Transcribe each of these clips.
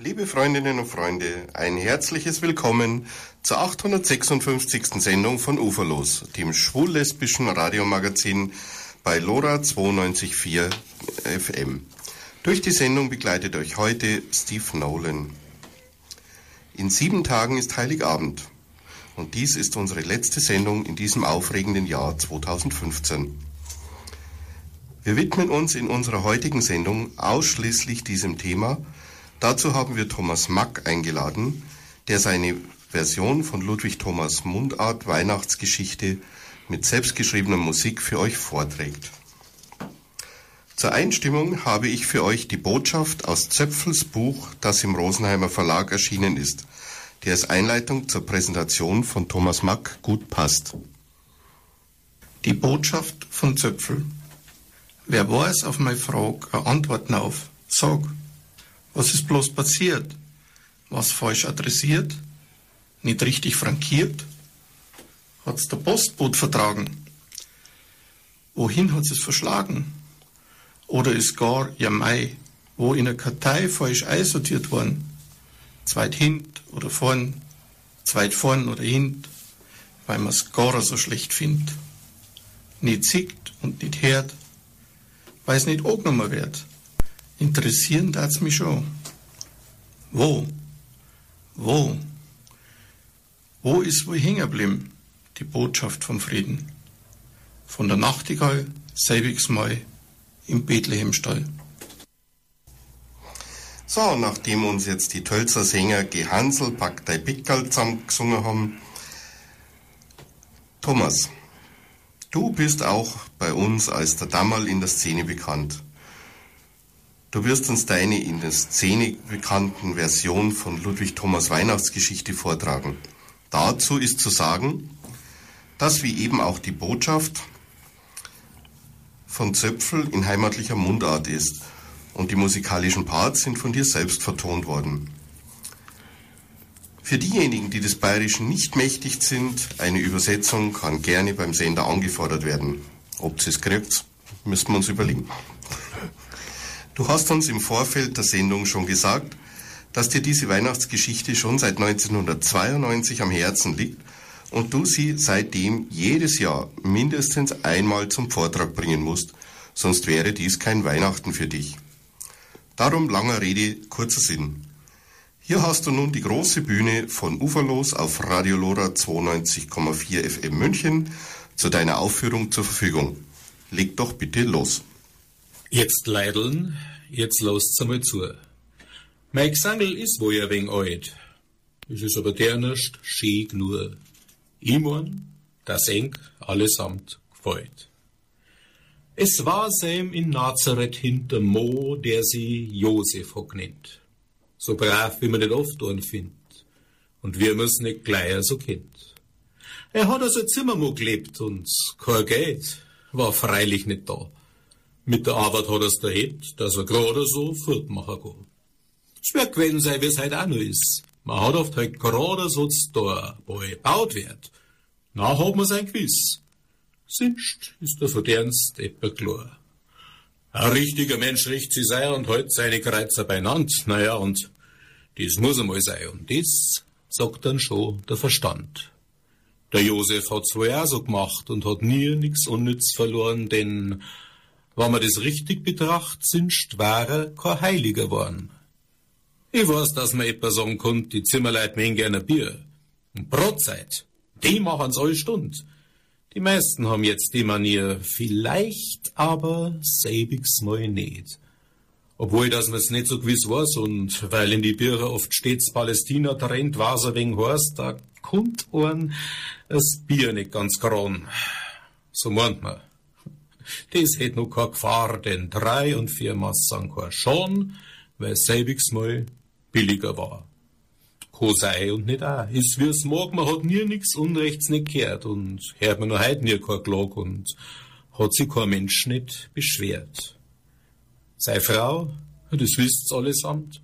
Liebe Freundinnen und Freunde, ein herzliches Willkommen zur 856. Sendung von Uferlos, dem schwul-lesbischen Radiomagazin bei LoRa 92.4 FM. Durch die Sendung begleitet euch heute Steve Nolan. In sieben Tagen ist Heiligabend und dies ist unsere letzte Sendung in diesem aufregenden Jahr 2015. Wir widmen uns in unserer heutigen Sendung ausschließlich diesem Thema – Dazu haben wir Thomas Mack eingeladen, der seine Version von Ludwig Thomas Mundart Weihnachtsgeschichte mit selbstgeschriebener Musik für euch vorträgt. Zur Einstimmung habe ich für euch die Botschaft aus Zöpfels Buch, das im Rosenheimer Verlag erschienen ist, der als Einleitung zur Präsentation von Thomas Mack gut passt. Die Botschaft von Zöpfel. Wer weiß auf meine Frage eine Antwort auf? Sag. Was ist bloß passiert? Was falsch adressiert? Nicht richtig frankiert? Hat's der Postboot vertragen? Wohin hat es verschlagen? Oder ist gar, ja Mai, wo in der Kartei falsch einsortiert worden? Zweit hint oder vorn, zweit vorn oder hint, weil man's gar so schlecht findet. Nicht sieht und nicht hört, weil es nicht angenommen wird. Interessieren darf mich schon. Wo? Wo? Wo ist wohl hängen geblieben, die Botschaft vom Frieden? Von der Nachtigall, selbigs Mal im Bethlehemstall. So, nachdem uns jetzt die Tölzer Sänger Gehansel, Paktei Pickerl zusammengesungen haben, Thomas, du bist auch bei uns als der Dammerl in der Szene bekannt. Du wirst uns deine in der Szene bekannten Version von Ludwig Thomas Weihnachtsgeschichte vortragen. Dazu ist zu sagen, dass wie eben auch die Botschaft von Zöpfel in heimatlicher Mundart ist und die musikalischen Parts sind von dir selbst vertont worden. Für diejenigen, die des Bayerischen nicht mächtig sind, eine Übersetzung kann gerne beim Sender angefordert werden. Ob sie es kriegt, müssen wir uns überlegen. Du hast uns im Vorfeld der Sendung schon gesagt, dass dir diese Weihnachtsgeschichte schon seit 1992 am Herzen liegt und du sie seitdem jedes Jahr mindestens einmal zum Vortrag bringen musst, sonst wäre dies kein Weihnachten für dich. Darum langer Rede, kurzer Sinn. Hier hast du nun die große Bühne von Uferlos auf Radio Lora 92,4 FM München zu deiner Aufführung zur Verfügung. Leg doch bitte los. Jetzt leideln, jetzt lasst's einmal zu. Mein Gesangel ist wohl ein wenig alt. Es ist aber der nicht schön nur. Ich mein, das eng allesamt gefällt. Es war seim in Nazareth hinter Mo, der sie Josef hat genannt. So brav, wie man nicht oft einen findet. Und wir müssen nicht gleich so kennt. Er hat also Zimmermo gelebt und kein Geld war freilich nicht da. Mit der Arbeit hat er's dahebt, dass er gerade so fortmachen kann. Es wird gewesen sein, wie's heute auch noch ist. Man hat oft halt gerade so da, wo gebaut wird. Na hat man sein Gewiss. Sinst ist der Verdienst etwa klar. Ein richtiger Mensch richtet sich sein und hält seine Kreuzer beinand. Naja, und das muss einmal sein. Und das sagt dann schon der Verstand. Der Josef hat's wohl auch so gemacht und hat nie nix unnütz verloren, denn wenn man das richtig betrachtet, sind Stware kein Heiliger geworden. Ich weiß, dass man etwa sagen kann, die Zimmerleute mögen gerne Bier. Und Brotzeit, die machen's alle Stund. Die meisten haben jetzt die Manier, vielleicht aber selbigs mal nicht. Obwohl, dass man's nicht so gewiss weiß und weil in die Bierer oft stets Palästina trennt, war's ein wenig heiß, da kommt ein das Bier nicht ganz gran. So meint man. Das hätt noch keine Gefahr, denn drei und vier Massen schon, weil selbigs mal billiger war. Ko sei und nicht auch. Ist wie's mag, man hat nie nix Unrechts nicht gehört und hört man noch heut nie kein Klag und hat sich kein Mensch nicht beschwert. Sei Frau, das wisst's allesamt,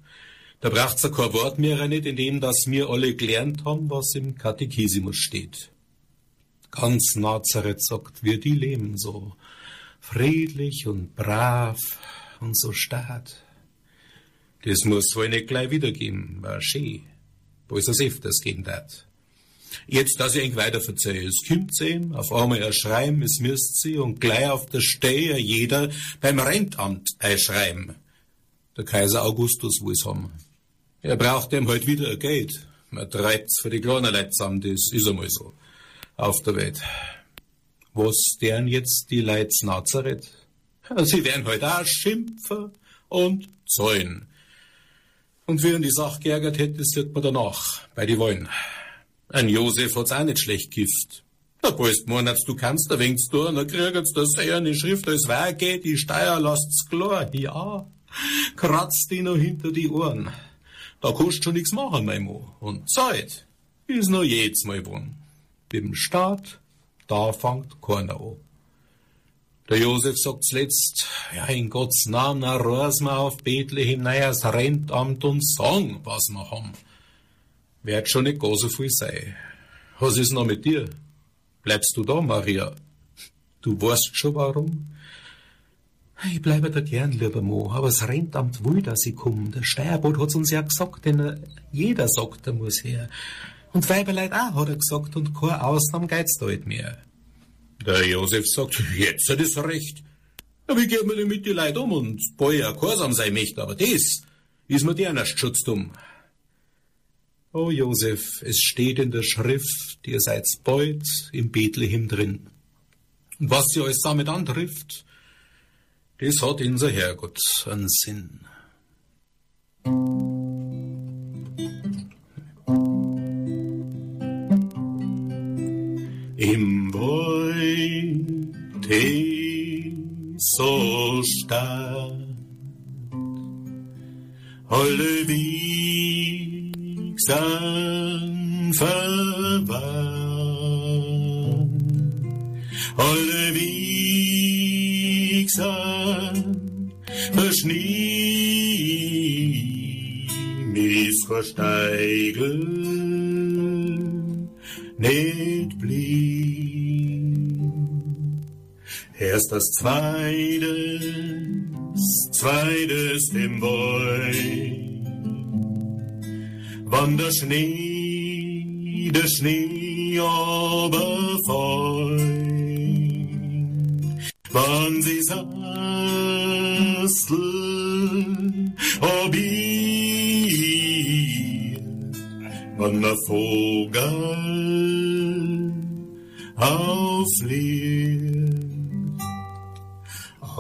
da braucht's ja kein Wort mehr nicht, in dem, dass wir alle gelernt haben, was im Katechisimus steht. Ganz Nazareth sagt, wir die leben so friedlich und brav und so stark. Das muss wohl nicht gleich wiedergeben, war schön, wo es das öfters gehen dat. Jetzt, dass ich eng weiter verzeihe, es kommt ihm, auf einmal erschreiben, es müsst sie, und gleich auf der Stehe jeder beim Rentamt einschreiben. Der Kaiser Augustus es haben. Er braucht ihm halt wieder Geld. Man treibt's für die kleinen Leute zusammen, das ist einmal so. Auf der Welt. Was deren jetzt die Leute Nazareth? Sie werden halt auch schimpfen und zäunen. Und wie ihn die Sache geärgert hätte, wird man danach, bei die Wollen. Ein Josef hat's auch nicht schlecht gift. Da bist Monats, du kannst, da du, und dann kriegt's das eine Schrift, als geht, die Steuer lasst's klar. Ja, kratzt die noch hinter die Ohren. Da kannst schon nix machen, mein Mo. Und Zeit ist noch jedes Mal. Mit dem Staat, da fangt keiner an. Der Josef sagt zuletzt, ja, in Gottes Namen, na, raus mal auf Bethlehem, naja, es Rentamt und sagen, was wir haben. Wird schon nicht gar so viel sein. Was ist noch mit dir? Bleibst du da, Maria? Du weißt schon warum? Ich bleibe da gern, lieber Mo, aber das Rentamt will, dass ich komme. Der Steuerbot hat's uns ja gesagt, denn jeder sagt, er muss her. Und Weiberleid auch, hat er gesagt, und keine Ausnahme geht's da nicht mehr. Der Josef sagt, jetzt hat es recht. Ja, wie geht man denn mit die Leid um und Bäuer gehorsam sein möchte, aber das ist mir der erst schutzdumm. O Josef, es steht in der Schrift, ihr seid bald im Bethlehem drin. Und was ihr euch damit antrifft, das hat unser Herrgott einen Sinn. Beute so stark alle Wiegsan verwandt, alle Wiegsan verschnie, missversteigen, Erst das Zweites, Zweites im Bäu, wann der Schnee, der Schnee wann sie sasteln, ob wann der Vogel auflebt.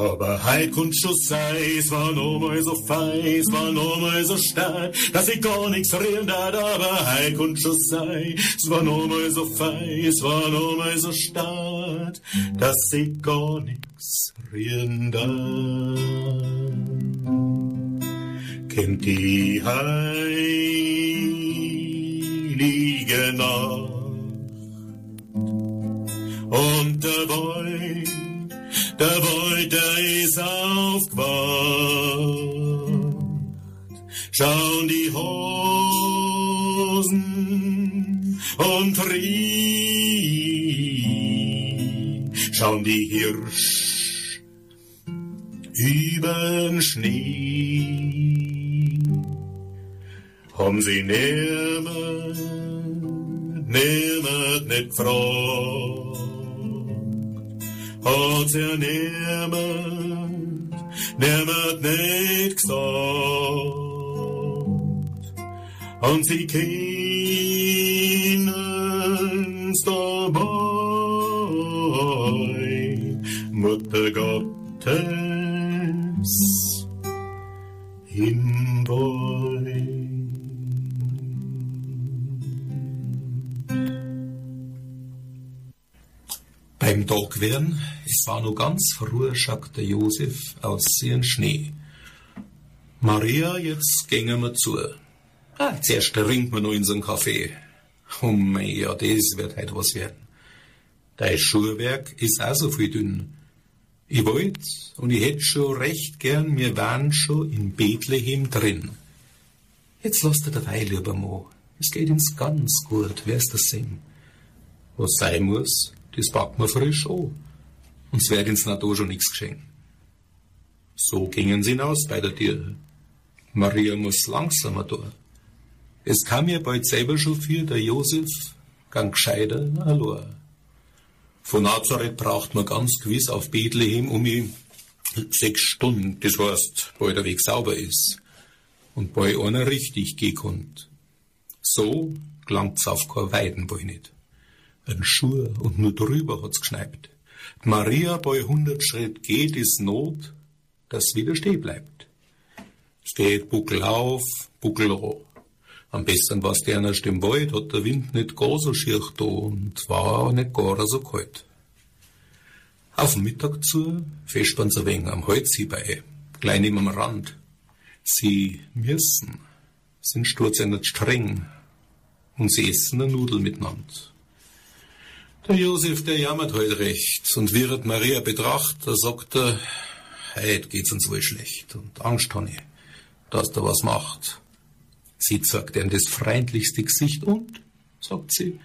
Aber heit kun schuss war nur mal so fei, es war nur mal so stark, dass ich gar nix reden dat, aber heit kun schuss war nur mal so fei, es war nur mal so stark, dass ich gar nix reden dat. Kennt die heilige Nacht und der Boy der Beuter ist aufgewacht. Schauen die Hosen und Rie, schauen die Hirsch übern Schnee. Haben sie nimmer, nimmer nicht froh hat er niemand, niemand nicht gesagt. Und sie kennen's dabei, Mutter Gottes Tag werden, es war nur ganz der Josef aus ihren Schnee. Maria, jetzt gingen wir zu. Ah, zuerst trinken wir noch so Kaffee. Oh mein, ja, das wird halt was werden. Dein Schuhwerk ist auch so viel dünn. Ich wollt, und ich hätt schon recht gern, wir wären schon in Bethlehem drin. Jetzt lasst ihr dabei, lieber Mo. Es geht uns ganz gut, wer's das sehen. Was sein muss, das packt man frisch an. Und es wird ins Natur schon nichts geschehen. So gingen sie hinaus bei der Tür. Maria muss langsamer da. Es kam mir bald selber schon für, der Josef gang gescheiter allein. Von Nazareth braucht man ganz gewiss auf Bethlehem um sechs Stunden. Das heißt, bald der Weg sauber ist und bei einer richtig gekonnt. So gelangt's auf kein Weidenball nicht. Ein Schur und nur drüber hat's geschneit. Maria bei hundert Schritt geht, ist Not, dass wieder stehen bleibt. Es geht Buckel auf, Buckel roh. Am besten war's der erst im Wald, hat der Wind nicht gar so schier da und war nicht gar so kalt. Auf den Mittag zu, fest uns ein wenig am Holz bei, klein neben am Rand. Sie müssen, sind Sturz nicht streng und sie essen eine Nudel miteinander. Der Josef, der jammert heute recht und wird Maria betracht, da sagt er, heute geht's uns wohl schlecht und Angst habe ich, dass da was macht. Sie zeigt ihm das freundlichste Gesicht und, sagt sie,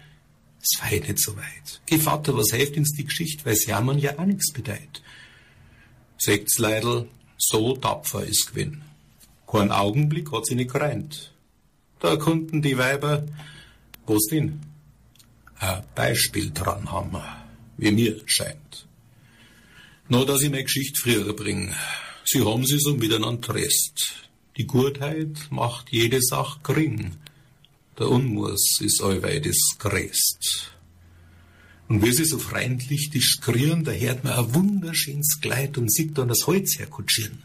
es war nicht so weit. Geh Vater, was hilft uns die Geschichte, weil Jammern ja auch nichts bedeutet. Seht's Leidl, so tapfer ist gewinn. Kein Augenblick hat sie nicht gereint. Da konnten die Weiber, wo's denn? Ein Beispiel dran haben, wie mir scheint. Nur, dass ich meine Geschichte früher bringe. Sie haben sie so miteinander rest. Die Gutheit macht jede Sache gering. Der Unmus ist allweil das Gräst. Und wie sie so freundlich diskurieren, da hört man ein wunderschönes Kleid und sieht dann das Holz herkutschieren.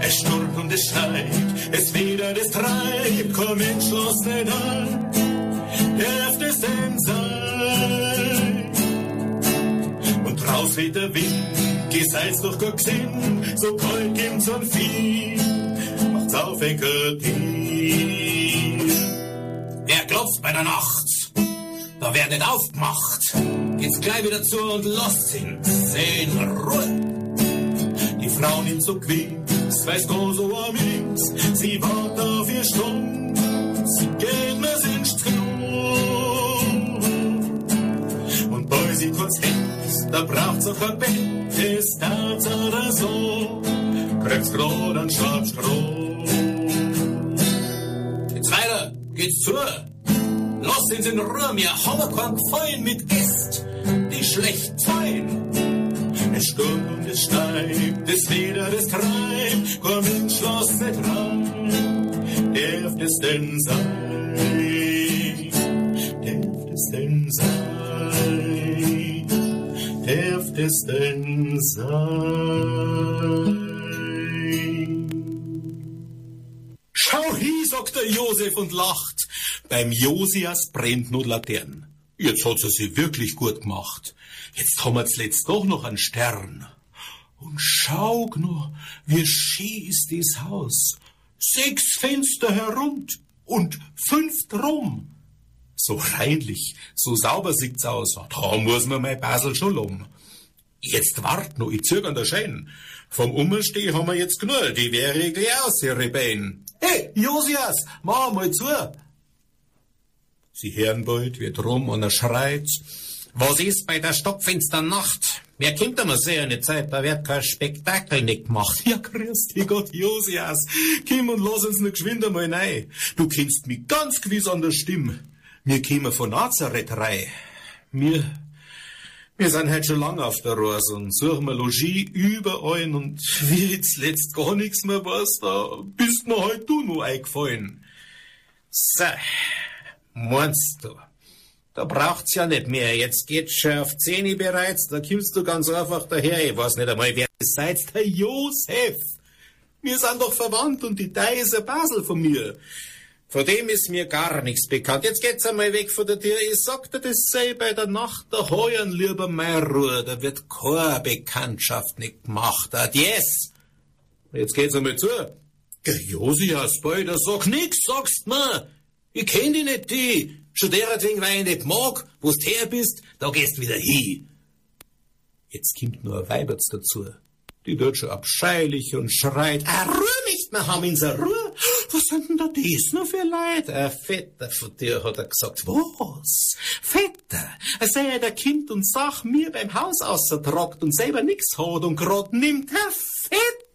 Es schnurrt und es schneit, es wedert, es treibt, komm entschlossen an, darf es denn sein? Und draus weht der Wind, gesalzt durch gar gesehen, so kalt gibt's und viel, macht's auf Enkel Wer klopft bei der Nacht? Da nicht aufgemacht. Geht's gleich wieder zu und lasst ihn sehen Ruhe. Die Frau nimmt so quieks, weiß so am links. Sie wartet auf ihr Stunz, geht mir's ins Klo. Und bei sie kurz denkt, da braucht's auch ein Bett, ist das oder so. Kriegt's grad an Schwarzstroh. Jetzt weiter, geht's zu. Lasst uns in Ruhe, mir haben keinen Gefallen mit Gäst, die schlecht fein. Es stürmt und es schneit, es wieder, es treibt, komm ins Schloss nicht rein. Darf es denn sein? Darf es denn sein? Darf es denn sein? Schau hi, sagt der Josef und lacht. Beim Josias brennt nur Laternen. Jetzt hat sie sie wirklich gut gemacht. Jetzt haben wir zuletzt doch noch einen Stern. Und schau nur, wie schön ist das Haus. Sechs Fenster herund und fünf drum. So reinlich, so sauber sieht's aus. Da muss man mein Basel schon loben. Jetzt wart noch, ich zög an der Schein. Vom Umsteh haben wir jetzt genug, die wäre gleich aus, ihre Beine. Hey, Josias, mach mal zu. Sie hören bald, wie drum und er schreit. Was ist bei der Stockfensternacht? Wer kommt einmal sehr eine Zeit, da wird kein Spektakel nicht gemacht. Ja, grüß dich Gott, Josias. Komm und lass uns noch geschwind einmal rein. Du kennst mich ganz gewiss an der Stimme. Wir kommen von Nazareth rein. Wir, wir sind halt schon lange auf der Reise und suchen wir Logis überall und wie jetzt letzt gar nichts mehr weiß, da bist mir halt du nur eingefallen. So, meinst du? Da braucht's ja nicht mehr. Jetzt geht's schon auf Zehni bereits. Da kommst du ganz einfach daher. Ich weiß nicht einmal, wer ihr seid. Der Josef. Wir sind doch verwandt und die Dei ist ein Basel von mir. Von dem ist mir gar nichts bekannt. Jetzt geht's einmal weg von der Tür. Ich sagte, das sei bei der Nacht der Heuern lieber meine Ruhe. Da wird keine Bekanntschaft nicht gemacht. Adies. Jetzt geht's einmal zu. Der Josias, bald, sag nix, sagst mir. Ich kenn dich nicht, die. Schon deretwegen, weil ich nicht mag, wo du her bist, da gehst wieder hin. Jetzt kommt nur ein Weiberts dazu. Die schon abscheulich und schreit, ah, Ruhe nicht mehr haben in so Ruhe. Was sind denn da das nur für Leute? Ein Vetter von dir hat er gesagt. Was? Vetter? Er sei ja der Kind und sag mir beim Haus außertragt und selber nix hat und grad nimmt. Herr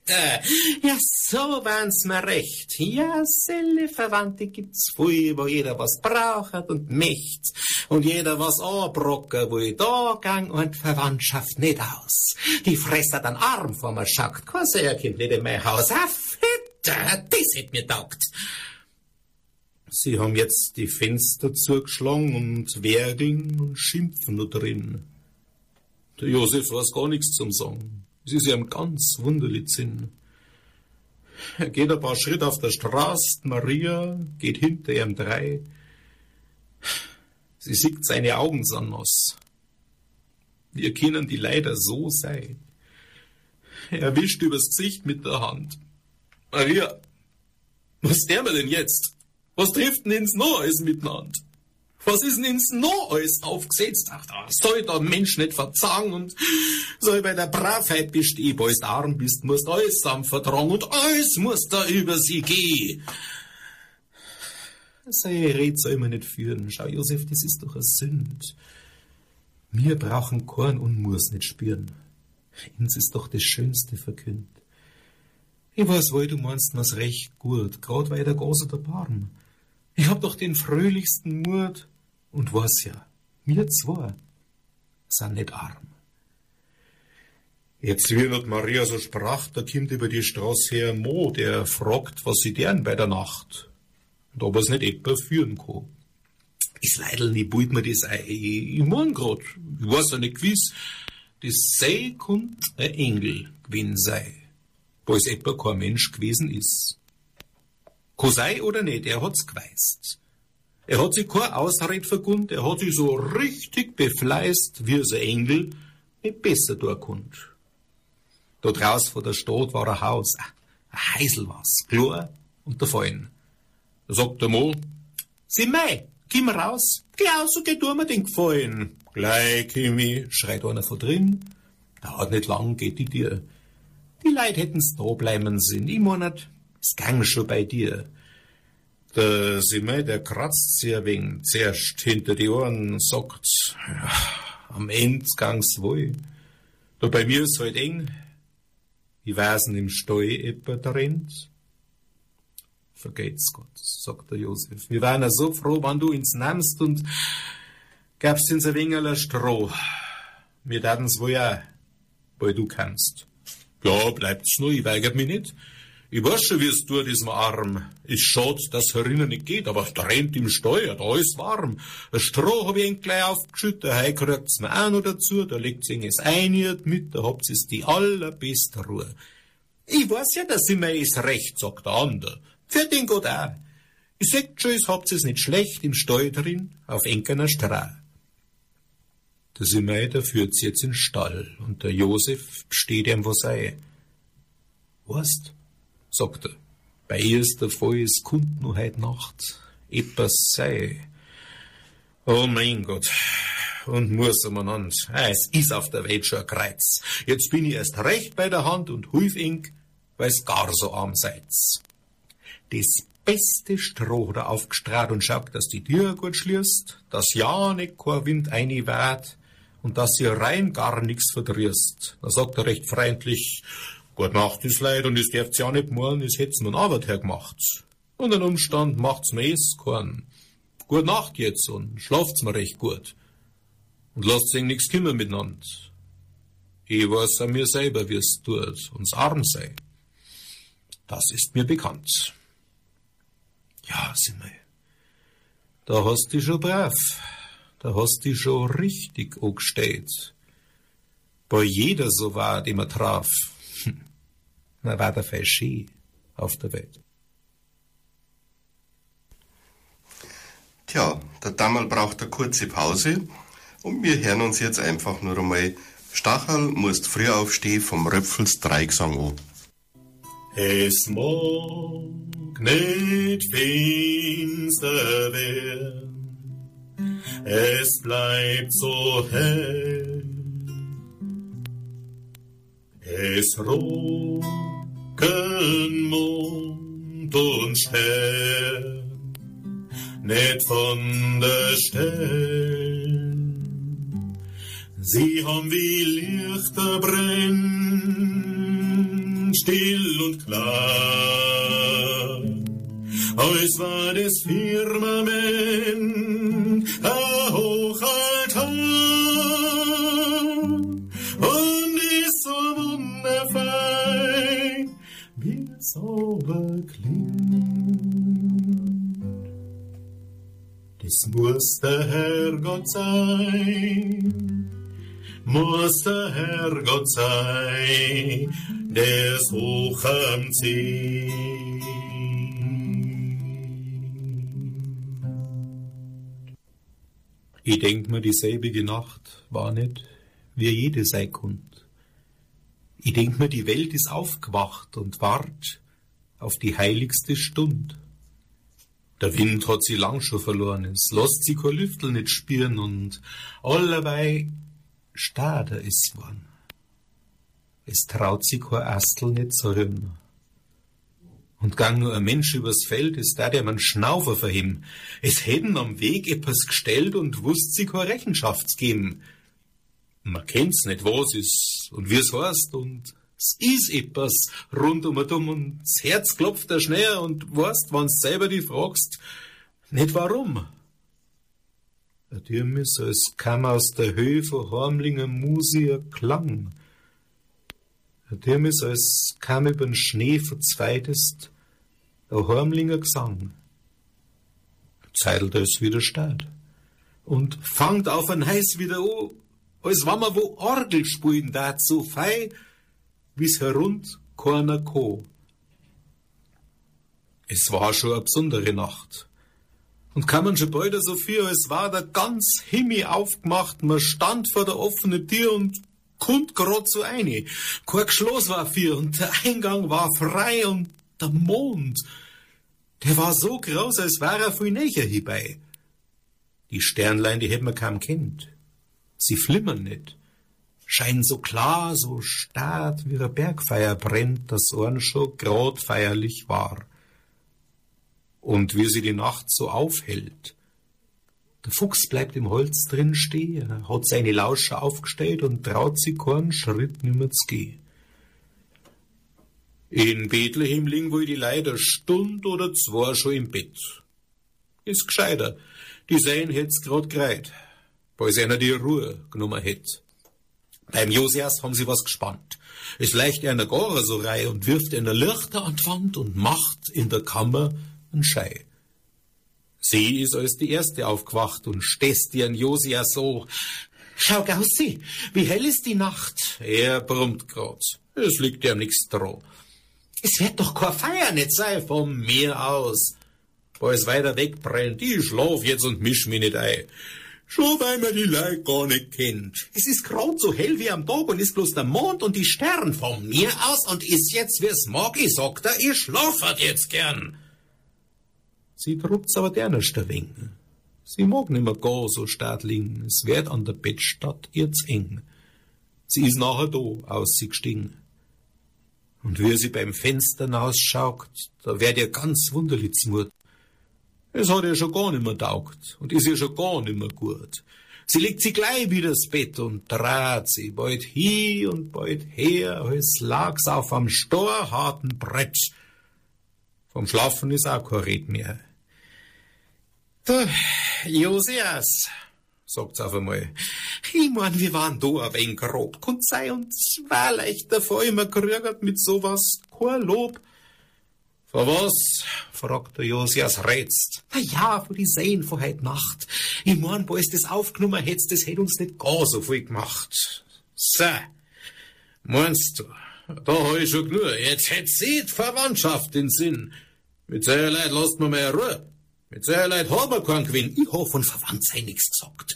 Ja, so waren's mir recht. Ja, selle Verwandte gibt's viel, wo jeder was braucht und möcht's. Und jeder was anbrocken will. Da gang und Verwandtschaft nicht aus. Die Fresser dann arm vor mir schaut. Kein Säuerkind nicht in mein Haus. Ah, fitte, das hätt mir taugt. Sie haben jetzt die Fenster zugeschlagen und wergeln und schimpfen nur drin. Der Josef weiß gar nichts zum Sagen. Es ist ihm ganz wunderlich Sinn. Er geht ein paar Schritte auf der Straße, Maria geht hinter ihm drei. Sie sieht seine Augen nass. Wir kennen die leider so sei. Er wischt übers Gesicht mit der Hand. Maria, was der mir denn jetzt? Was trifft denn ins alles miteinander? Was ist denn ins noch alles aufgesetzt? Ach, da soll der Mensch nicht verzagen und soll bei der Bravheit bestehen. Weil du arm bist, musst alles zusammen vertragen und alles muss da über sie gehen. Seine Rede soll man nicht führen. Schau, Josef, das ist doch eine Sünd. Wir brauchen Korn und muss nicht spüren. Ins ist doch das Schönste verkündet. Ich weiß wohl, du meinst mir's recht gut, grad weil der Gase der Barm. Ich hab doch den fröhlichsten Mut und weiß ja, wir zwei sind nicht arm. Jetzt, wie wird Maria so sprach, da kommt über die Straße her Mo, der fragt, was sie deren bei der Nacht und ob er's nicht etwa führen kann. Ist Leidl nicht bald mir das ein, ich, ich mein grad, ich weiß ja nicht gewiss, das sei kommt ein Engel gewesen sei, wo es etwa kein Mensch gewesen ist. Kann sei oder nicht, er hat's geweist. Er hat sich kein Ausrede vergund, er hat sich so richtig befleißt, wie es ein Engel nicht besser durchkommt. Da draus vor der Stadt war ein Haus, ein Heisel was, klar und der Fallen. Da sagt der Mo, sieh mei, komm raus, geh aus und geh mir den Gefallen. Gleich, Kimi, schreit einer von drin. Dauert nicht lang, geht die Tür. Die Leute hätten's da bleiben sind. Ich meinat, es gang schon bei dir. Der Simei, der kratzt sich ein wenig zuerst hinter die Ohren, sagt, ja, am Ende gang's wohl. Da bei mir ist halt eng. Ich weißen im Stall etwa drinnt. Vergeht's Gott, sagt der Josef. Wir wären ja so froh, wenn du uns nimmst und gabst uns ein wenig Stroh. Wir täten's wohl auch, weil du kannst. Ja, bleibt's nur, ich weigert mich nicht. Ich weiß schon, wie es tut, diesem Arm. Ist schad, dass herinnen nicht geht, aber da rennt im Steuer, da ist warm. Das Stroh hab ich ihn gleich aufgeschüttet, hei kriegt's mir auch noch dazu, da legt's ihn es ein mit, da habt's es die allerbeste Ruhe. Ich weiß ja, dass immer ist recht, sagt der andere. Für den Gott auch. Ich sag schon, es habt es nicht schlecht im Steu drin, auf enkener Straße. Der Simei, der führt's jetzt in den Stall, und der Josef steht ihm was ein. Weißt, sagt er, bei ihr ist der Fall, es kommt nur heut Nacht, etwas sei. Oh mein Gott, und muss umeinander, ah, es ist auf der Welt schon ein Kreuz. Jetzt bin ich erst recht bei der Hand und hilf ink, weil's gar so arm seid's. Das beste Stroh da aufgestrahlt und schaut, dass die Tür gut schließt, dass ja nicht kein Wind einweht und dass ihr rein gar nichts verdrießt. Da sagt er recht freundlich, Gut Nacht ist leid und es dürft's ja nicht morgen, es hätt's nun Arbeit hergemacht. Und ein Umstand macht's mir es kein. Gut Nacht jetzt und schlaft's mir recht gut. Und lasst sich nix kümmern miteinander. Ich weiß an mir selber, wie's tut, uns arm sei. Das ist mir bekannt. Ja, Simmel, da hast du schon brav, da hast du schon richtig angestellt. Bei jeder so war, die man traf, man war der Ski auf der Welt. Tja, der Dammel braucht eine kurze Pause und wir hören uns jetzt einfach nur einmal Stachel musst früh aufstehen vom Röpfels Dreigesang an. Es mag nicht finster werden, es bleibt so hell. Es rocken Mond und Stern, nicht von der Stelle. Sie haben wie Lichter brennt still und klar. Es war das Firmament, sauber klingt. Das muss der Herrgott sein, muss der Herrgott sein, der's hoch am Ich denk mir, dieselbige Nacht war nicht, wie jede sei kund. Ich denk mir, die Welt ist aufgewacht und wart auf die heiligste Stund. Der Wind hat sie lang schon verloren, es lässt sie kein Lüftel nicht spüren und allerweil stader ist worden. Es traut sich kein Astel nicht zu hören. Und gang nur ein Mensch übers Feld, ist da der man Schnaufer ihm. Es hätten am Weg etwas gestellt und wusst sie keine Rechenschaft geben. Man kennt's nicht, was ist und wie's heißt und es ist etwas rund um und um und das Herz klopft da schneller und weißt, wann's selber die fragst, nicht warum. Der Türmis, als kam aus der Höhe von Hormlinger Musier Klang. Der Türmis, als kam übern Schnee verzweitest ein Hormlinger Gesang. Zeitelt es wieder statt und fangt auf ein Heiß wieder an, als wenn man wo Orgel spielen so fei, wie's herund keiner ko. Es war schon eine besondere Nacht. Und kam man schon bald so viel, es war der ganz Himmel aufgemacht, man stand vor der offenen Tür und kommt grad so eine. Kein Schloss war für und der Eingang war frei und der Mond, der war so groß, als war er viel näher hierbei. Die Sternlein, die hätt man kaum kennt. Sie flimmern nicht, scheinen so klar, so stark, wie ein Bergfeuer brennt, das Ohren schon grad feierlich war. Und wie sie die Nacht so aufhält. Der Fuchs bleibt im Holz drin stehen, hat seine Lauscher aufgestellt und traut sich keinen Schritt nimmer zu gehen. In Bethlehem liegen wohl die Leider Stund oder zwei schon im Bett. Ist gescheiter, die Sein hätt's grad greit, weil einer die Ruhe genommen hätt. Beim Josias haben sie was gespannt. Es leicht einer gar so rei und wirft einer Lichter an die Wand und macht in der Kammer einen Schei. Sie ist als die erste aufgewacht und stößt ihren Josias so. Schau, Gaussi, wie hell ist die Nacht? Er brummt grad. Es liegt ja nix dran. Es wird doch kein Feier nicht sein von mir aus. Wo es weiter wegbrennt, ich schlaf jetzt und misch mich nicht ein. Schon weil man die Leute gar nicht kennt. Es ist grad so hell wie am Tag und ist bloß der Mond und die Stern von mir aus und ist jetzt wie's mag, ich sagt er, ihr schlafert jetzt gern. Sie trubt's aber der nicht der Wing. Sie mag nimmer gar so liegen, es wird an der Bettstatt ihr zu eng. Sie ist nachher da, aus sie gestiegen. Und wie sie beim Fenster ausschaut, da werd ihr ganz wunderlich zumut. Es hat ihr schon gar nimmer taugt und ist ihr schon gar nimmer gut. Sie legt sie gleich wieder ins Bett und draht sie bald hi und bald her, als lag's auf am storharten Brett. Vom Schlafen ist auch kein Red mehr. Du, Josias, sagt's auf einmal. Ich mein, wir waren da ein wenig grob. Konnt sei uns war leicht davor immer gerügert mit sowas. Kein Lob. Vor was? fragt der Josias rätst. Na ja, wo die sehen vor heut Nacht. Ich mein, wo es das aufgenommen hättest, das hätt uns nicht gar so viel gemacht. So. Meinst du? Da hab ich schon genug. Jetzt hätt sie Verwandtschaft in Sinn. Mit solcher Leid lasst mir mehr Ruhe. Mit solcher Leid haben wir keinen Gewinn. Ich hab von Verwandtsein nix gesagt.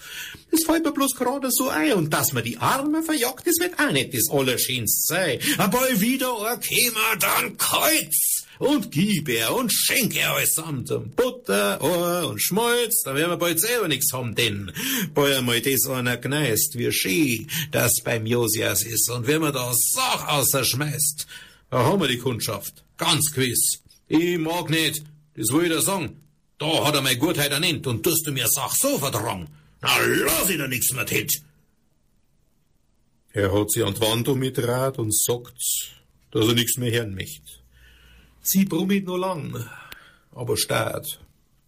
Das fällt mir bloß gerade so ein. Und dass man die Arme verjagt, das wird auch nicht das Allerschönste sein. Aber wieder ein kämer dann Kreuz und gib er und schenk er alles samt und Butter, Ohr und Schmalz, da werden wir bald selber nix haben, denn bald einmal das einer gneist, wie schön das beim Josias ist und wenn man da Sach außerschmeißt, da haben wir die Kundschaft, ganz gewiss. Ich mag nicht, das will ich dir sagen, da hat er meine Gutheit ernennt und tust du mir Sach so verdrang. Na, lass ich da nix mehr tät. Er hat sie an die Wand umgedreht und sagt, dass er nix mehr hören möchte. Sie brummit nur lang, aber steht.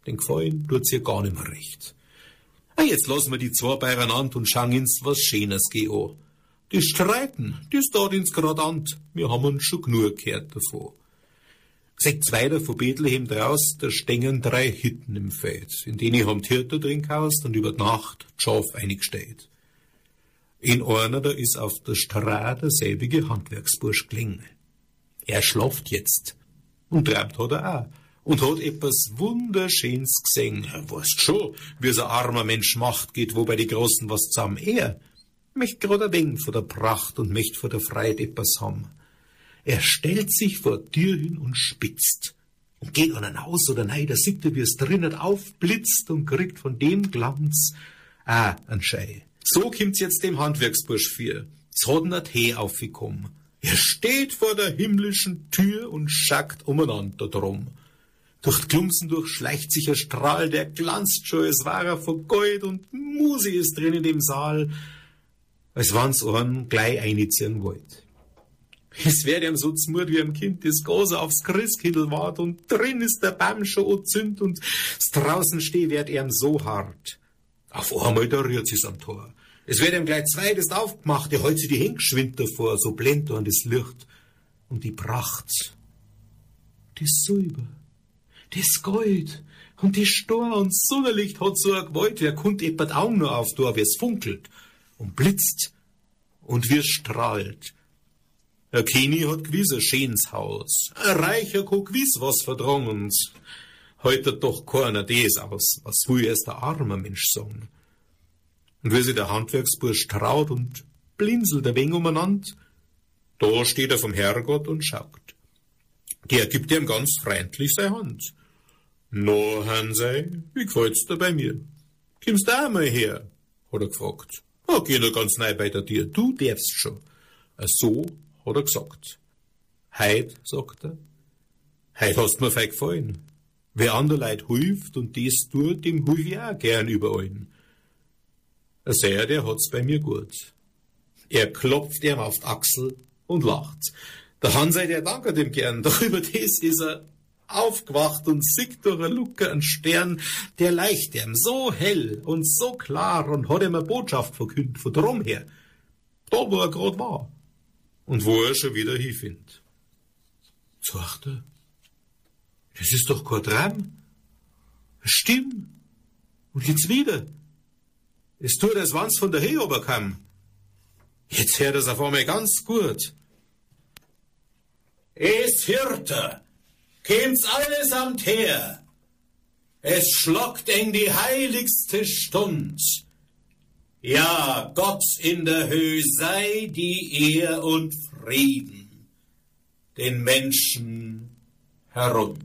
Den Gefallen tut's ihr gar nicht mehr recht. Ah, jetzt lassen wir die zwei beieinander und schauen ins was Schönes gehen an. Die streiten, das da ins grad an. Wir haben uns schon genug gehört davon. Seht's weiter von Bethlehem draus, da stehen drei Hütten im Feld, in denen haben die Hirte drin gehaust und über die Nacht die Schaf eingestellt. In einer, da ist auf der Straße selbige Handwerksbursch gelingen. Er schlaft jetzt. Und träumt hat er auch. Und hat etwas Wunderschönes gesehen. Weißt schon, wie so ein armer Mensch Macht geht, wo bei die Großen was zusammen er. Möcht grad ein wenig von der Pracht und möcht von der Freiheit etwas haben. Er stellt sich vor Tür hin und spitzt. Und geht an ein Haus oder nein, da sieht er, wie es drinnen aufblitzt und kriegt von dem Glanz ah, ein Schei. So kommt's jetzt dem Handwerksbursch für. Es hat ihn Tee aufgekommen. Er steht vor der himmlischen Tür und schackt umeinander drum. Durch die Klumsen durch schleicht sich ein Strahl, der glanzt schon, es war er von Gold und Musi ist drin in dem Saal, als wann's einen gleich einziehen wollt. Es wär ihm so zmut wie ein Kind, das Gase aufs Christkindl wart und drin ist der Baum schon zünd und draußen steh werd ihm so hart. Auf einmal da rührt sie's am Tor. Es wird ihm gleich zweites aufgemacht, er holt sich die Hände geschwind davor, so blend an das Licht. Und die Pracht, das Silber, das Gold und die Stor und Sonnenlicht hat so ein Gewalt, wer kommt etwa Augen nur auf, da, wie es funkelt und blitzt und wie es strahlt. Herr Kini hat gewiss ein schönes Haus, ein reicher kann gewiss was verdrungen. Heute doch keiner des aus, was will erst der arme Mensch sagen. Und wie sich der Handwerksbursch traut und blinzelt ein wenig umeinander, da steht er vom Herrgott und schaut. Der gibt ihm ganz freundlich seine Hand. No, Hansei, wie gefällt's dir bei mir? Kommst du auch mal her? hat er gefragt. Oh, geh nur ganz nahe bei der Tür, du darfst schon. So hat er gesagt. Heut, sagt er, heut hast mir fein gefallen. Wer ander Leid hilft und dies tut, dem hilf ich auch gern überall. Er sei, der hat's bei mir gut. Er klopft ihm auf die Achsel und lacht. Der Hansei, der dankt ihm gern, doch über das ist er aufgewacht und sieht durch eine Luke einen Stern, der leicht ihm so hell und so klar und hat ihm eine Botschaft verkündet von drum her. Da, wo er grad war. Und wo er schon wieder hinfindet. Sagt er, das ist doch kein Traum. Stimmt. Und jetzt wieder. Es tut, als wann's von der Heober kam. Jetzt hört es auf einmal ganz gut. Es Hirte, käm's allesamt her. Es schlockt eng die heiligste Stund. Ja, Gott in der Höhe sei die Ehr und Frieden den Menschen herund.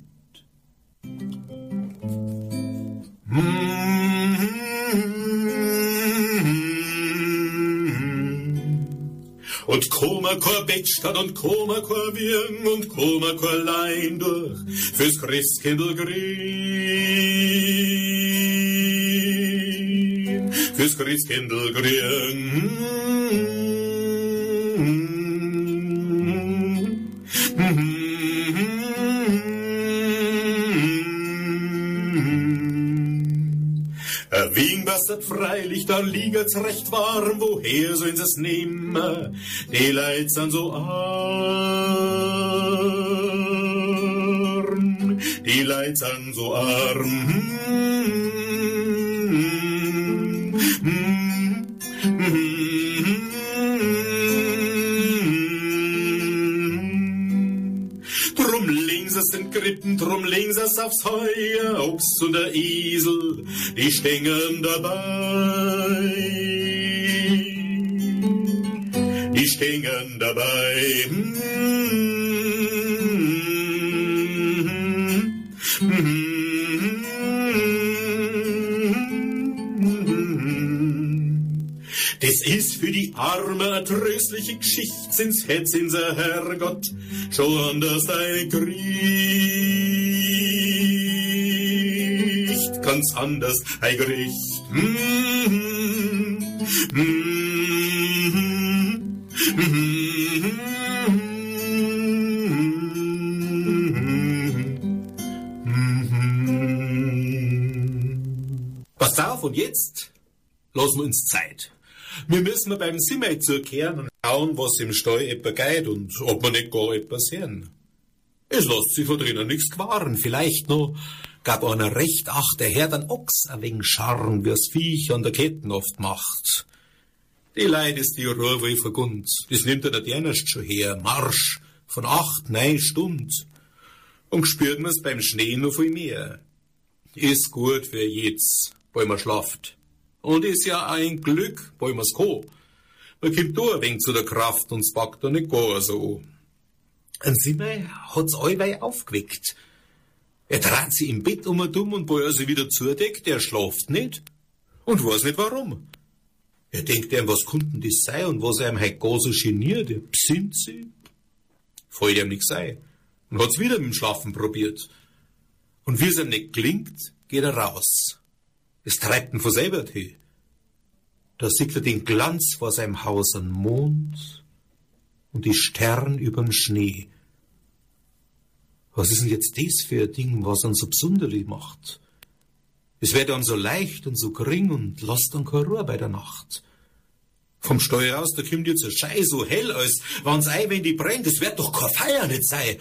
Und koma kor Beckstadt und koma kor Wirn und koma kor Lein durch fürs Christkindl grün. Fürs Christkindl grün. Wien bastet freilich, da lieget's recht warm, woher sollen sie's nehmen? Die Leid sind so arm, die Leid sind so arm. Drum links es den Krippen, drum links es aufs Heuer, Ochs und der Esel, die stehen dabei. Die stehen dabei. Das ist für die Arme tröstliche Geschichte, sind's Herz in der Herrgott, schon das eine Gericht, ganz anders ein Gericht. Mm -hmm. Mm -hmm. Mm -hmm. Pass auf, und jetzt lassen wir uns Zeit. Wir müssen beim Simmel zurückkehren schauen, was im Stall etwa geht und ob wir nicht gar etwas sehen. Es lässt sich von drinnen nichts gewahren. Vielleicht noch gab einer recht ach, der Herr dann Ochs ein wenig scharren, wie's Viech an der Ketten oft macht. Die Leid ist die Ruhe wie vergund. Das nimmt er der Dienst schon her. Marsch von acht, neun Stunden. Und spürt man's beim Schnee noch viel mehr. Ist gut für jetzt, weil man schlaft. Und ist ja ein Glück, weil man's kann. Man kommt da ein wenig zu der Kraft und's packt da nicht gar so. Ein Zimmer hat's allweil aufgeweckt. Er dreht sich im Bett um und um und weil er sich wieder zudeckt, er schlaft nicht und weiß nicht warum. Er denkt ihm, was konnten das sein und was er ihm heut gar so geniert, er besinnt sich. Fällt ihm nix sein und hat's wieder mit dem Schlafen probiert. Und wie es ihm nicht klingt, geht er raus. Es treibt ihn von selber hin. Da sieht er den Glanz vor seinem Haus an Mond und die Stern überm Schnee. Was ist denn jetzt das für ein Ding, was ihn so besonders macht? Es wird dann so leicht und so gering und lasst dann keine Ruhe bei der Nacht. Vom Steuer aus, da kommt jetzt ein Schei so hell, als wenn's ei, wenn die brennt, es wird doch keine Feier nicht sein.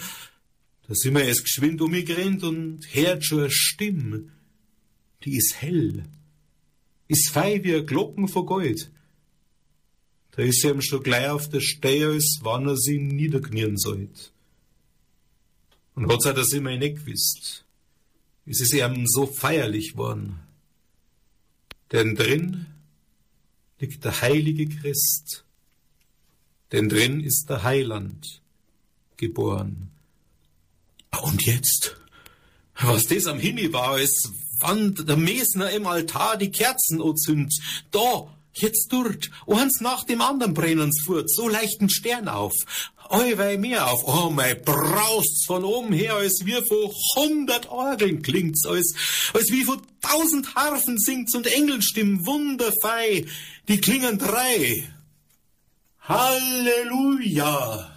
Da sind wir erst geschwind umgerannt und hört schon eine Stimme. Die ist hell. Ist fei wie Glocken von Gold. Da ist ihm schon gleich auf der als wann er sie niederknien sollte. Und hat's auch das immer nicht gewusst. Es ist ihm so feierlich worden. Denn drin liegt der heilige Christ. Denn drin ist der Heiland geboren. Und jetzt, was das am Himmel war, ist, wann der Mesner im Altar die Kerzen anzündet. Da, jetzt dort, eins nach dem anderen brennen's fort, so leichten Stern auf. Euwei mehr auf. Oh, mei, braust's von oben her, als wie von hundert Orgeln klingt's, als, als wie von tausend Harfen singt's und Engelstimmen wunderfei. Die klingen drei. Halleluja!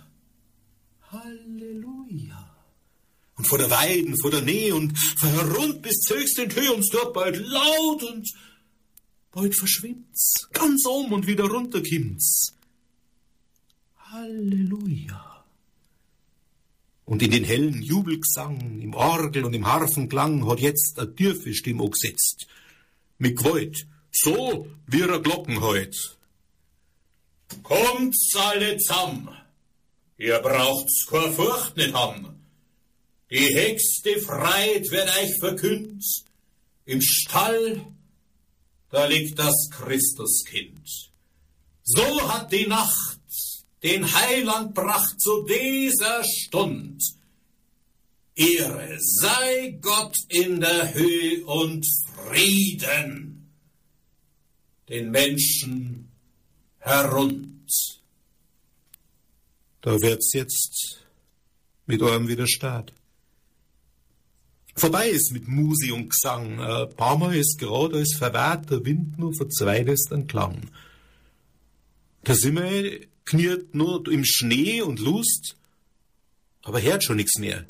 Und vor der Weiden, vor der Nähe und herund bis zur höchsten Höhe uns dort bald laut und bald verschwimmt's, ganz um und wieder runter kimmt's. Halleluja. Und in den hellen Jubelgesang, im Orgel und im Harfenklang hat jetzt a tiefe Stimme gesetzt. Mit Gewalt, so wie a Glocken heut. Kommt's alle zusammen. Ihr braucht's keine Furcht nicht haben. Die höchste Freiheit wird euch verkündt. Im Stall, da liegt das Christuskind. So hat die Nacht den Heiland bracht zu dieser Stund. Ehre sei Gott in der Höhe und Frieden den Menschen herund. Da wird's jetzt mit eurem Widerstaat. Vorbei ist mit Musi und Gesang. Paar Mal ist gerade als verwehrter Wind nur verzweit ist ein Klang. Sind wir kniert nur im Schnee und Lust, aber hört schon nix mehr.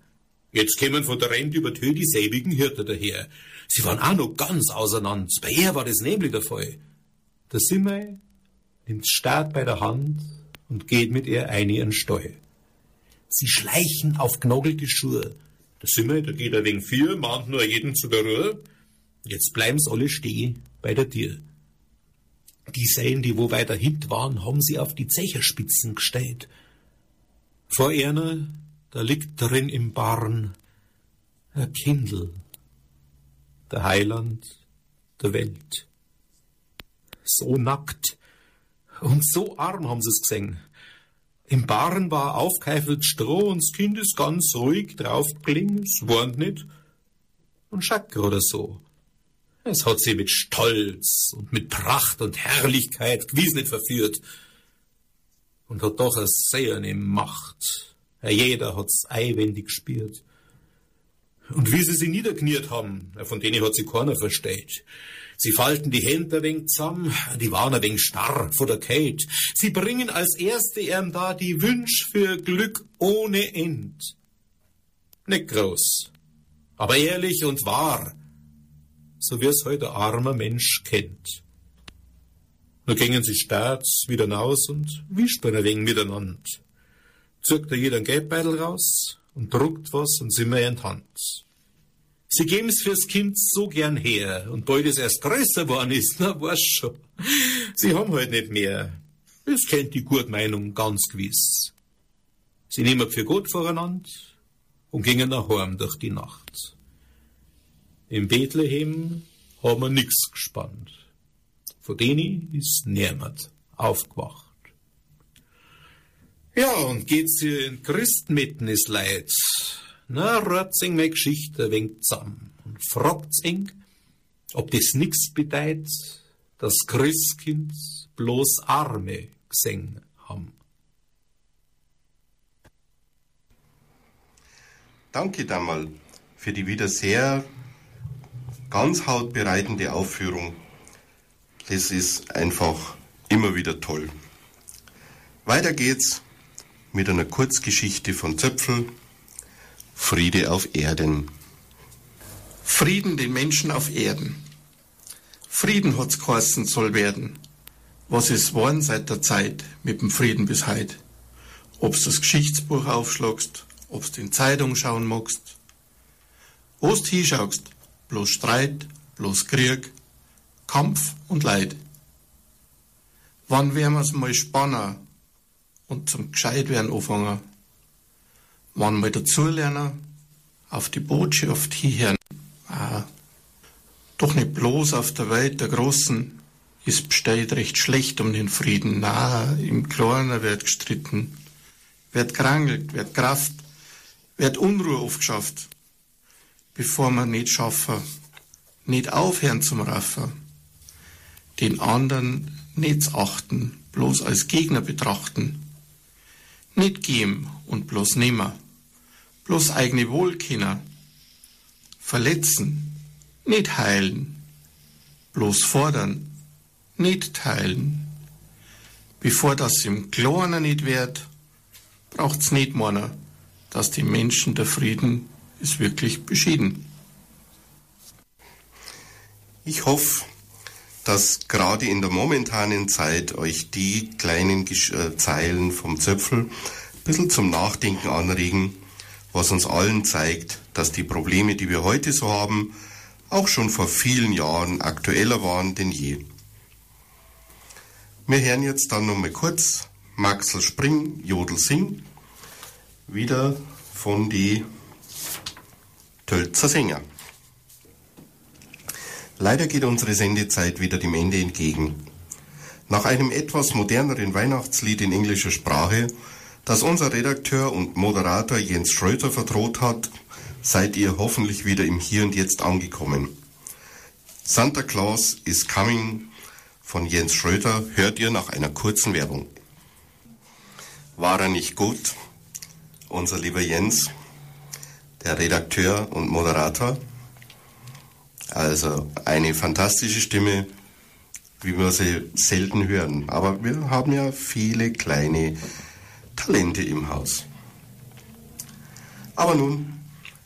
Jetzt kämen von der Rente über Tö dieselbigen Hirte daher. Sie waren auch noch ganz auseinander. Bei ihr war das nämlich der Fall. Der Simmel nimmt Staat bei der Hand und geht mit ihr ein in ihren Stall. Sie schleichen auf gnogelte Schuhe. Der Simmel, der geht ein wenig vier, mahnt nur jeden zu der Ruhe. Jetzt bleiben's alle stehen bei der Tür. Die Seien, die wo weiter hint waren, haben sie auf die Zecherspitzen gestellt. Vor einer, da liegt drin im Barn ein Kindl, der Heiland der Welt. So nackt und so arm haben sie's gesehen. Im Barn war aufgeheifelt Stroh und das Kind ist ganz ruhig drauf gelingen, es warnt nicht und schacker oder so. Es hat sie mit Stolz und mit Pracht und Herrlichkeit gewiss nicht verführt und hat doch eine sehr ne Macht. Jeder hat's einwendig gespürt. Und wie sie sie niederkniert haben, von denen hat sie keiner versteht. Sie falten die Hände ein wenig zusammen, die waren ein wenig starr vor der Kälte. Sie bringen als Erste ihm da die Wünsch für Glück ohne End. Nicht groß, aber ehrlich und wahr so wie es heute ein armer Mensch kennt. Da gingen sie staats wieder naus und wispern ein wenig miteinander. Zirkt da jeder einen Geldbeutel raus und druckt was und sind mir in. Sie geben's fürs Kind so gern her und bald es erst größer geworden ist, na was schon. Sie haben halt nicht mehr. Das kennt die Gutmeinung ganz gewiss. Sie nehmen für gut voreinander und gingen nach Horm durch die Nacht. In Bethlehem haben wir nix gespannt. Von denen ist niemand aufgewacht. Ja, und geht's ihr in Christmitten ist leid. Na, rot's eng meine Geschichte wenig zusammen und fragt's eng, ob das nix bedeutet, dass Christkind bloß Arme gesehen haben. Danke Damal für die wieder sehr ganz hautbereitende Aufführung. Das ist einfach immer wieder toll. Weiter geht's mit einer Kurzgeschichte von Zöpfel. Friede auf Erden. Frieden den Menschen auf Erden. Frieden hat's geheißen soll werden. Was ist worden seit der Zeit mit dem Frieden bis heut? Ob's das Geschichtsbuch aufschlagst, ob's den Zeitung schauen magst. Wo's hinschaust, bloß Streit, bloß Krieg, Kampf und Leid. Wann werden wir's mal spannen und zum Gescheit werden anfangen? Wann mal dazulernen, auf die Botschaft hierher? Ah, doch nicht bloß auf der Welt der Großen, es besteht recht schlecht um den Frieden. Na, im Kleinen wird gestritten, wird krangelt, wird Kraft, wird Unruhe aufgeschafft bevor wir nicht schaffen, nicht aufhören zum Raffen, den anderen nicht achten, bloß als Gegner betrachten, nicht geben und bloß nehmen, bloß eigene Wohlkenner, verletzen, nicht heilen, bloß fordern, nicht teilen. Bevor das im Kleinen nicht wird, braucht's nicht meiner, dass die Menschen der Frieden ist wirklich beschieden. Ich hoffe, dass gerade in der momentanen Zeit euch die kleinen Gesch äh, Zeilen vom Zöpfel ein bisschen zum Nachdenken anregen, was uns allen zeigt, dass die Probleme, die wir heute so haben, auch schon vor vielen Jahren aktueller waren denn je. Wir hören jetzt dann nochmal kurz Maxel Spring, Jodel Sing, wieder von die Tölzer Sänger. Leider geht unsere Sendezeit wieder dem Ende entgegen. Nach einem etwas moderneren Weihnachtslied in englischer Sprache, das unser Redakteur und Moderator Jens Schröter verdroht hat, seid ihr hoffentlich wieder im Hier und Jetzt angekommen. Santa Claus is Coming von Jens Schröter hört ihr nach einer kurzen Werbung. War er nicht gut, unser lieber Jens? der Redakteur und Moderator. Also eine fantastische Stimme, wie wir sie selten hören. Aber wir haben ja viele kleine Talente im Haus. Aber nun,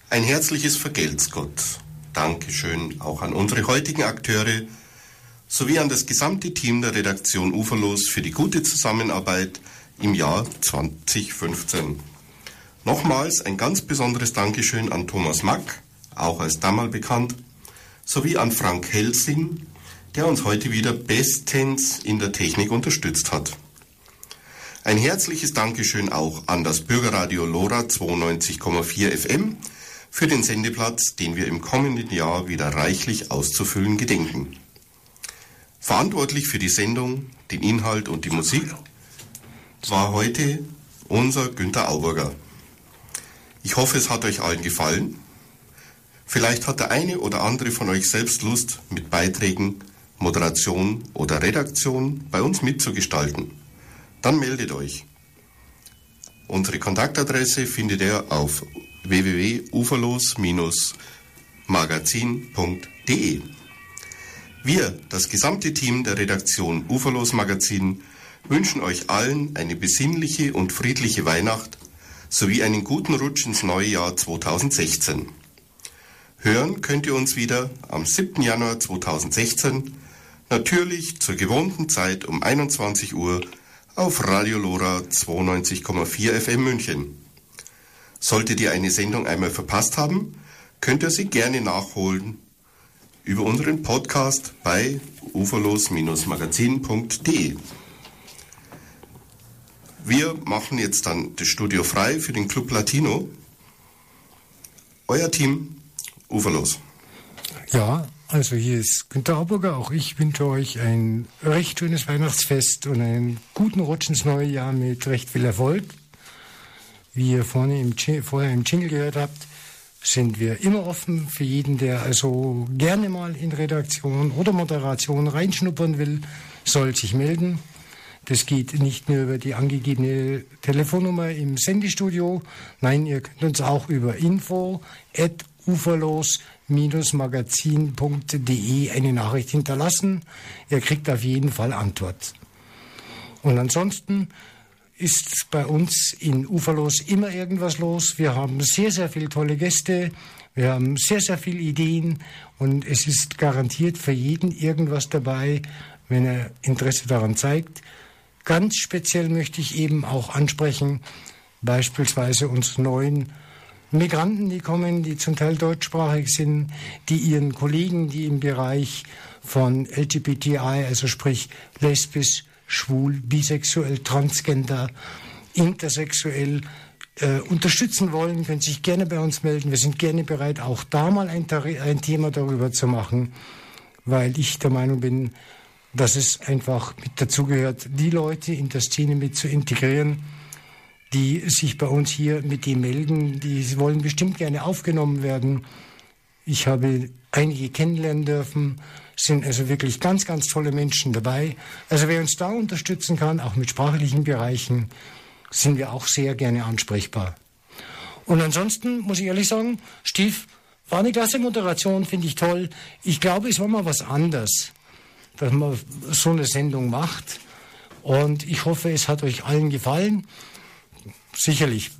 ein herzliches Vergelt's Gott. Dankeschön auch an unsere heutigen Akteure sowie an das gesamte Team der Redaktion Uferlos für die gute Zusammenarbeit im Jahr 2015. Nochmals ein ganz besonderes Dankeschön an Thomas Mack, auch als Dammal bekannt, sowie an Frank Helsing, der uns heute wieder bestens in der Technik unterstützt hat. Ein herzliches Dankeschön auch an das Bürgerradio Lora 92,4 FM für den Sendeplatz, den wir im kommenden Jahr wieder reichlich auszufüllen gedenken. Verantwortlich für die Sendung, den Inhalt und die Musik war heute unser Günter Auburger. Ich hoffe, es hat euch allen gefallen. Vielleicht hat der eine oder andere von euch selbst Lust, mit Beiträgen, Moderation oder Redaktion bei uns mitzugestalten. Dann meldet euch. Unsere Kontaktadresse findet ihr auf www.uferlos-magazin.de. Wir, das gesamte Team der Redaktion Uferlos Magazin, wünschen euch allen eine besinnliche und friedliche Weihnacht sowie einen guten Rutsch ins neue Jahr 2016. Hören könnt ihr uns wieder am 7. Januar 2016, natürlich zur gewohnten Zeit um 21 Uhr auf Radio Lora 92,4 FM München. Solltet ihr eine Sendung einmal verpasst haben, könnt ihr sie gerne nachholen über unseren Podcast bei uferlos-magazin.de. Wir machen jetzt dann das Studio frei für den Club Latino. Euer Team, Uferlos. Ja, also hier ist Günter Auburger. Auch ich wünsche euch ein recht schönes Weihnachtsfest und einen guten Rutsch ins neue Jahr mit recht viel Erfolg. Wie ihr vorne im, vorher im Jingle gehört habt, sind wir immer offen für jeden, der also gerne mal in Redaktion oder Moderation reinschnuppern will, soll sich melden. Das geht nicht nur über die angegebene Telefonnummer im Sendestudio. Nein, ihr könnt uns auch über info at uferlos-magazin.de eine Nachricht hinterlassen. Ihr kriegt auf jeden Fall Antwort. Und ansonsten ist bei uns in Uferlos immer irgendwas los. Wir haben sehr, sehr viele tolle Gäste. Wir haben sehr, sehr viele Ideen und es ist garantiert für jeden irgendwas dabei, wenn er Interesse daran zeigt. Ganz speziell möchte ich eben auch ansprechen, beispielsweise unsere neuen Migranten, die kommen, die zum Teil deutschsprachig sind, die ihren Kollegen, die im Bereich von LGBTI, also sprich lesbisch, schwul, bisexuell, transgender, intersexuell äh, unterstützen wollen, können sich gerne bei uns melden. Wir sind gerne bereit, auch da mal ein, ein Thema darüber zu machen, weil ich der Meinung bin, dass es einfach mit dazugehört, die Leute in der Szene mit zu integrieren, die sich bei uns hier mit dem melden, die wollen bestimmt gerne aufgenommen werden. Ich habe einige kennenlernen dürfen, sind also wirklich ganz, ganz tolle Menschen dabei. Also wer uns da unterstützen kann, auch mit sprachlichen Bereichen, sind wir auch sehr gerne ansprechbar. Und ansonsten muss ich ehrlich sagen, Steve, war eine klasse Moderation, finde ich toll. Ich glaube, es war mal was anderes, dass man so eine Sendung macht. Und ich hoffe, es hat euch allen gefallen. Sicherlich,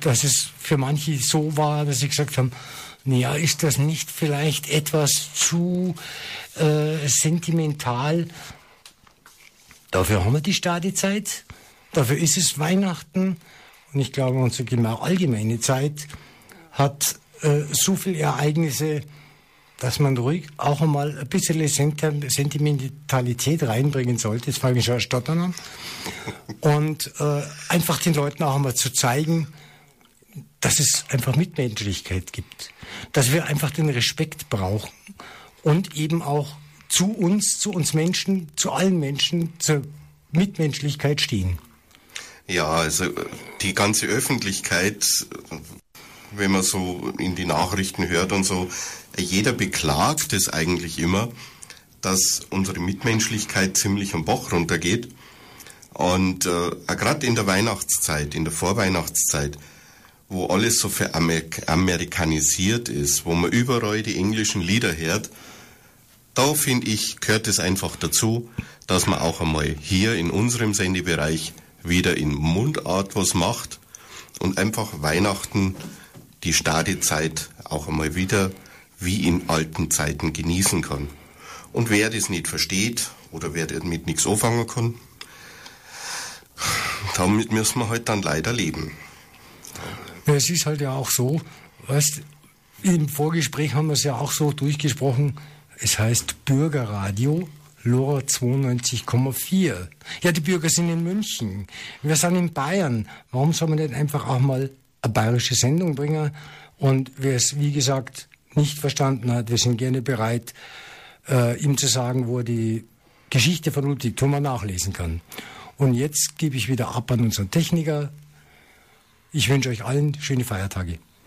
dass es für manche so war, dass sie gesagt haben, ja, ist das nicht vielleicht etwas zu äh, sentimental? Dafür haben wir die Stadezeit, dafür ist es Weihnachten und ich glaube, unsere allgemeine Zeit hat äh, so viele Ereignisse, dass man ruhig auch einmal ein bisschen Sentimentalität reinbringen sollte. Das fange ich schon stottern an. Und äh, einfach den Leuten auch einmal zu zeigen, dass es einfach Mitmenschlichkeit gibt, dass wir einfach den Respekt brauchen und eben auch zu uns, zu uns Menschen, zu allen Menschen, zur Mitmenschlichkeit stehen. Ja, also die ganze Öffentlichkeit, wenn man so in die Nachrichten hört und so, jeder beklagt es eigentlich immer, dass unsere Mitmenschlichkeit ziemlich am Bach runtergeht. Und äh, gerade in der Weihnachtszeit, in der Vorweihnachtszeit, wo alles so veramerikanisiert ist, wo man überall die englischen Lieder hört, da finde ich, gehört es einfach dazu, dass man auch einmal hier in unserem Sendebereich wieder in Mundart was macht und einfach Weihnachten, die Stadezeit auch einmal wieder wie in alten Zeiten genießen kann. Und wer das nicht versteht oder wer damit nichts anfangen kann, damit müssen wir halt dann leider leben. Es ist halt ja auch so, weißt, im Vorgespräch haben wir es ja auch so durchgesprochen, es heißt Bürgerradio, Lora 92,4. Ja, die Bürger sind in München. Wir sind in Bayern. Warum soll man nicht einfach auch mal eine bayerische Sendung bringen? Und wer es, wie gesagt, nicht verstanden hat, wir sind gerne bereit, äh, ihm zu sagen, wo er die Geschichte von Ludwig Thoma nachlesen kann. Und jetzt gebe ich wieder ab an unseren Techniker, ich wünsche euch allen schöne Feiertage.